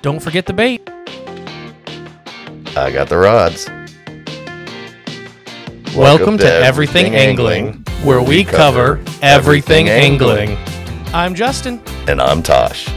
Don't forget the bait. I got the rods. Welcome, to, Everything, Angling, where we cover everything angling. I'm Justin. And I'm Tosh.